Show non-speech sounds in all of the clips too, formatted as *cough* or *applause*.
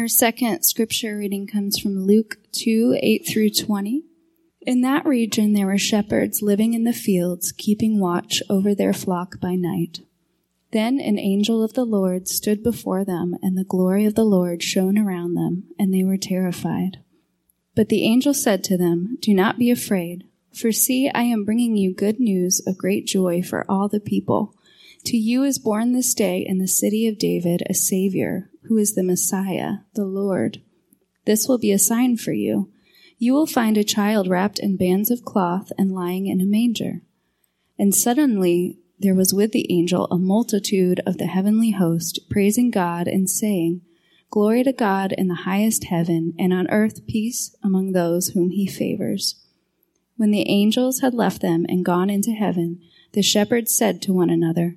Our second scripture reading comes from Luke 2 8 through 20. In that region, there were shepherds living in the fields, keeping watch over their flock by night. Then an angel of the Lord stood before them, and the glory of the Lord shone around them, and they were terrified. But the angel said to them, Do not be afraid, for see, I am bringing you good news of great joy for all the people. To you is born this day in the city of David a Savior, who is the Messiah, the Lord. This will be a sign for you. You will find a child wrapped in bands of cloth and lying in a manger. And suddenly there was with the angel a multitude of the heavenly host, praising God and saying, Glory to God in the highest heaven, and on earth peace among those whom he favors. When the angels had left them and gone into heaven, the shepherds said to one another,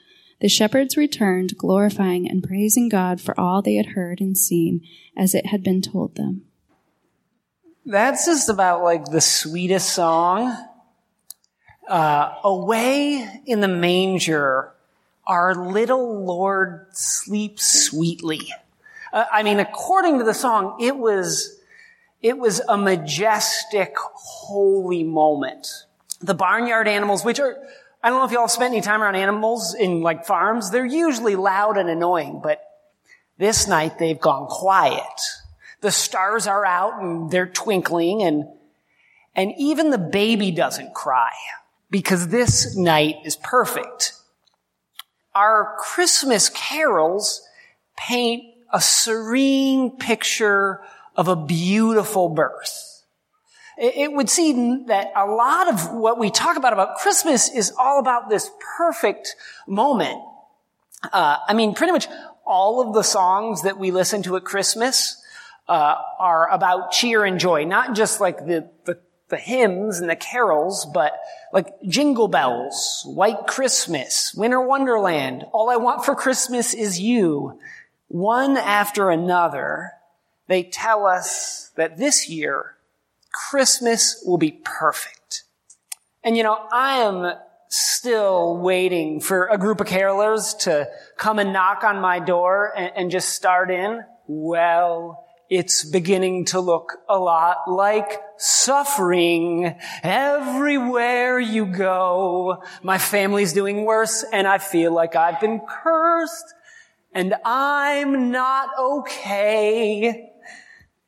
The shepherds returned, glorifying and praising God for all they had heard and seen as it had been told them. That's just about like the sweetest song. Uh, away in the manger, our little Lord sleeps sweetly. Uh, I mean, according to the song, it was, it was a majestic, holy moment. The barnyard animals, which are, I don't know if y'all spent any time around animals in like farms. They're usually loud and annoying, but this night they've gone quiet. The stars are out and they're twinkling and, and even the baby doesn't cry because this night is perfect. Our Christmas carols paint a serene picture of a beautiful birth. It would seem that a lot of what we talk about about Christmas is all about this perfect moment. Uh, I mean, pretty much all of the songs that we listen to at Christmas uh, are about cheer and joy, not just like the, the the hymns and the carols, but like Jingle Bells, White Christmas, Winter Wonderland, All I Want for Christmas is You. One after another, they tell us that this year Christmas will be perfect. And you know, I am still waiting for a group of carolers to come and knock on my door and, and just start in. Well, it's beginning to look a lot like suffering everywhere you go. My family's doing worse and I feel like I've been cursed and I'm not okay.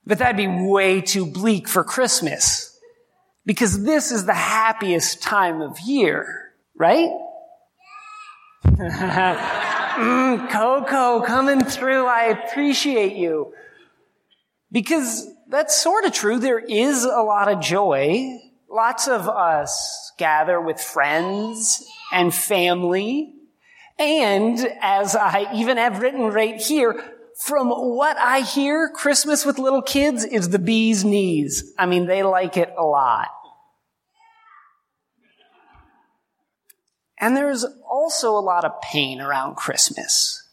But that'd be way too bleak for Christmas. Because this is the happiest time of year, right? *laughs* mm, Coco coming through. I appreciate you. Because that's sort of true. There is a lot of joy. Lots of us gather with friends and family. And as I even have written right here, from what I hear, Christmas with little kids is the bee's knees. I mean, they like it a lot. And there's also a lot of pain around Christmas.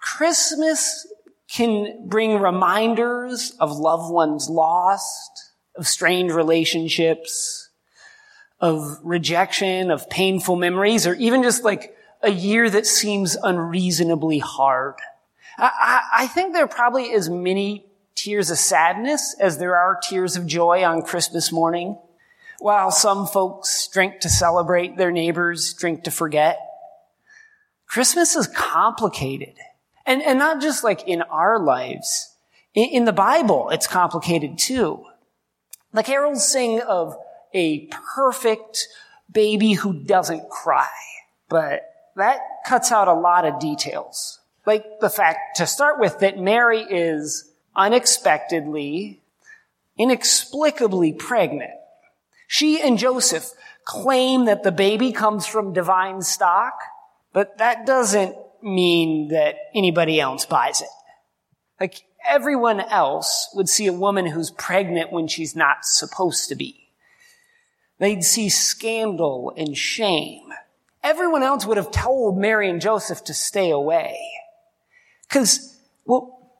Christmas can bring reminders of loved ones lost, of strained relationships, of rejection, of painful memories, or even just like a year that seems unreasonably hard. I, I think there are probably as many tears of sadness as there are tears of joy on Christmas morning. While some folks drink to celebrate, their neighbors drink to forget. Christmas is complicated. And, and not just like in our lives. In, in the Bible, it's complicated too. The carols sing of a perfect baby who doesn't cry. But that cuts out a lot of details. Like the fact, to start with, that Mary is unexpectedly, inexplicably pregnant. She and Joseph claim that the baby comes from divine stock, but that doesn't mean that anybody else buys it. Like everyone else would see a woman who's pregnant when she's not supposed to be. They'd see scandal and shame. Everyone else would have told Mary and Joseph to stay away. Cause, well,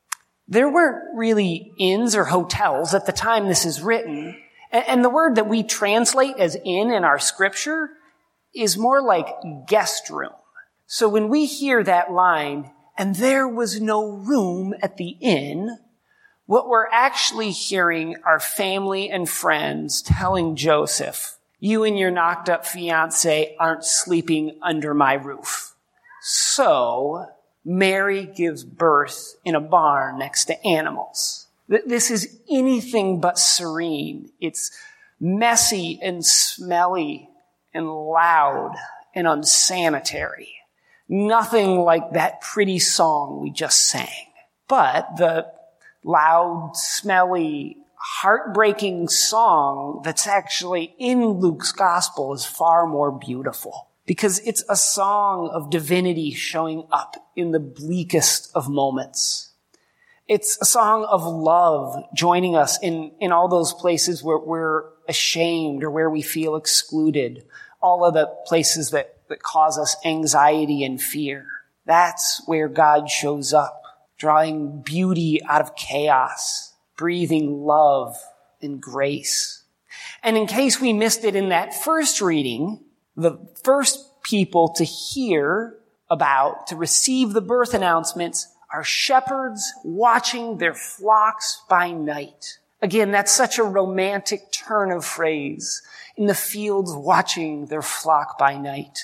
there weren't really inns or hotels at the time this is written. And the word that we translate as inn in our scripture is more like guest room. So when we hear that line, and there was no room at the inn, what we're actually hearing are family and friends telling Joseph, you and your knocked up fiance aren't sleeping under my roof. So Mary gives birth in a barn next to animals. This is anything but serene. It's messy and smelly and loud and unsanitary. Nothing like that pretty song we just sang. But the loud, smelly, heartbreaking song that's actually in Luke's gospel is far more beautiful because it's a song of divinity showing up in the bleakest of moments. It's a song of love joining us in, in all those places where we're ashamed or where we feel excluded. All of the places that that cause us anxiety and fear. That's where God shows up, drawing beauty out of chaos, breathing love and grace. And in case we missed it in that first reading, the first people to hear about, to receive the birth announcements are shepherds watching their flocks by night. Again, that's such a romantic turn of phrase. In the fields watching their flock by night.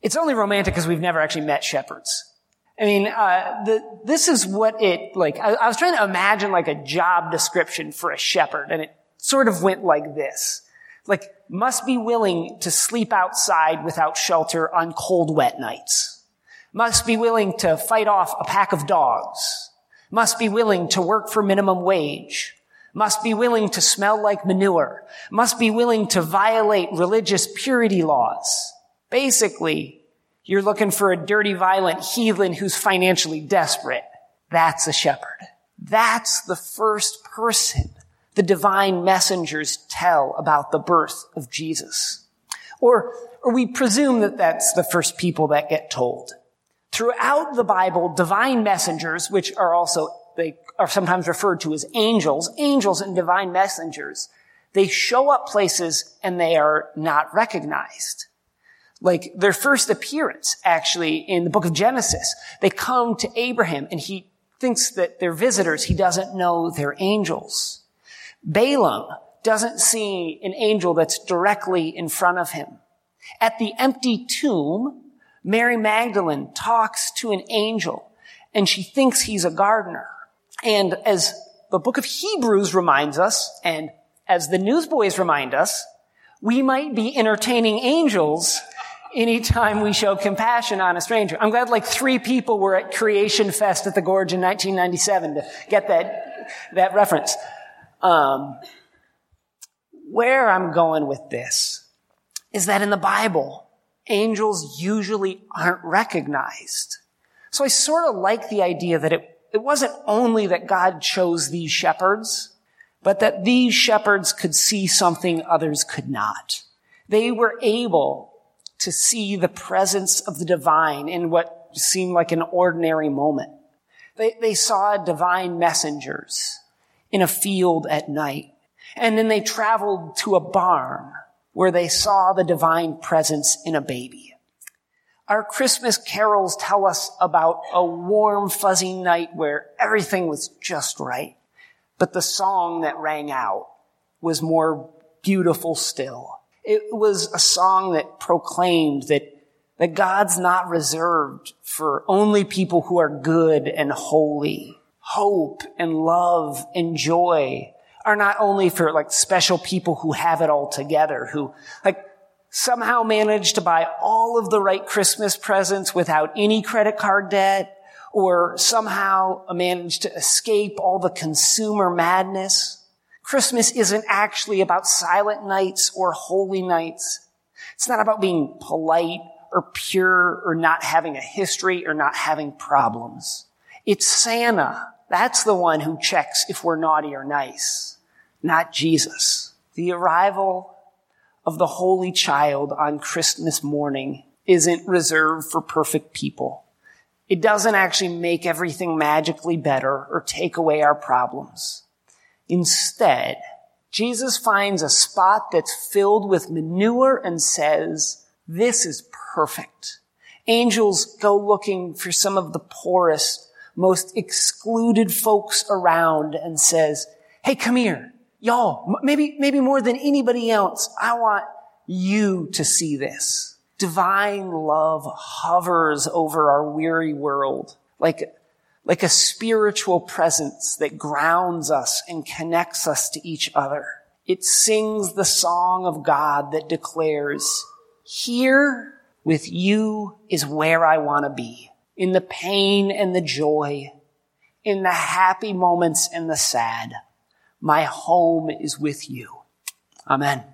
It's only romantic because we've never actually met shepherds. I mean, uh, the, this is what it like. I, I was trying to imagine like a job description for a shepherd, and it sort of went like this: like, must be willing to sleep outside without shelter on cold, wet nights. Must be willing to fight off a pack of dogs. Must be willing to work for minimum wage. Must be willing to smell like manure. Must be willing to violate religious purity laws Basically, you're looking for a dirty, violent heathen who's financially desperate. That's a shepherd. That's the first person the divine messengers tell about the birth of Jesus. Or, or we presume that that's the first people that get told. Throughout the Bible, divine messengers, which are also, they are sometimes referred to as angels, angels and divine messengers, they show up places and they are not recognized. Like their first appearance, actually, in the book of Genesis, they come to Abraham and he thinks that they're visitors. He doesn't know they're angels. Balaam doesn't see an angel that's directly in front of him. At the empty tomb, Mary Magdalene talks to an angel and she thinks he's a gardener. And as the book of Hebrews reminds us, and as the newsboys remind us, we might be entertaining angels anytime we show compassion on a stranger. I'm glad like three people were at Creation Fest at the Gorge in 1997 to get that, that reference. Um, where I'm going with this is that in the Bible, angels usually aren't recognized. So I sort of like the idea that it, it wasn't only that God chose these shepherds, but that these shepherds could see something others could not. They were able to see the presence of the divine in what seemed like an ordinary moment. They, they saw divine messengers in a field at night. And then they traveled to a barn where they saw the divine presence in a baby. Our Christmas carols tell us about a warm, fuzzy night where everything was just right. But the song that rang out was more beautiful still. It was a song that proclaimed that, that God's not reserved for only people who are good and holy. Hope and love and joy are not only for like special people who have it all together, who like somehow manage to buy all of the right Christmas presents without any credit card debt, or somehow manage to escape all the consumer madness. Christmas isn't actually about silent nights or holy nights. It's not about being polite or pure or not having a history or not having problems. It's Santa. That's the one who checks if we're naughty or nice, not Jesus. The arrival of the Holy Child on Christmas morning isn't reserved for perfect people. It doesn't actually make everything magically better or take away our problems. Instead, Jesus finds a spot that's filled with manure and says, this is perfect. Angels go looking for some of the poorest, most excluded folks around and says, Hey, come here. Y'all, maybe, maybe more than anybody else, I want you to see this. Divine love hovers over our weary world like, like a spiritual presence that grounds us and connects us to each other. It sings the song of God that declares, here with you is where I want to be. In the pain and the joy, in the happy moments and the sad. My home is with you. Amen.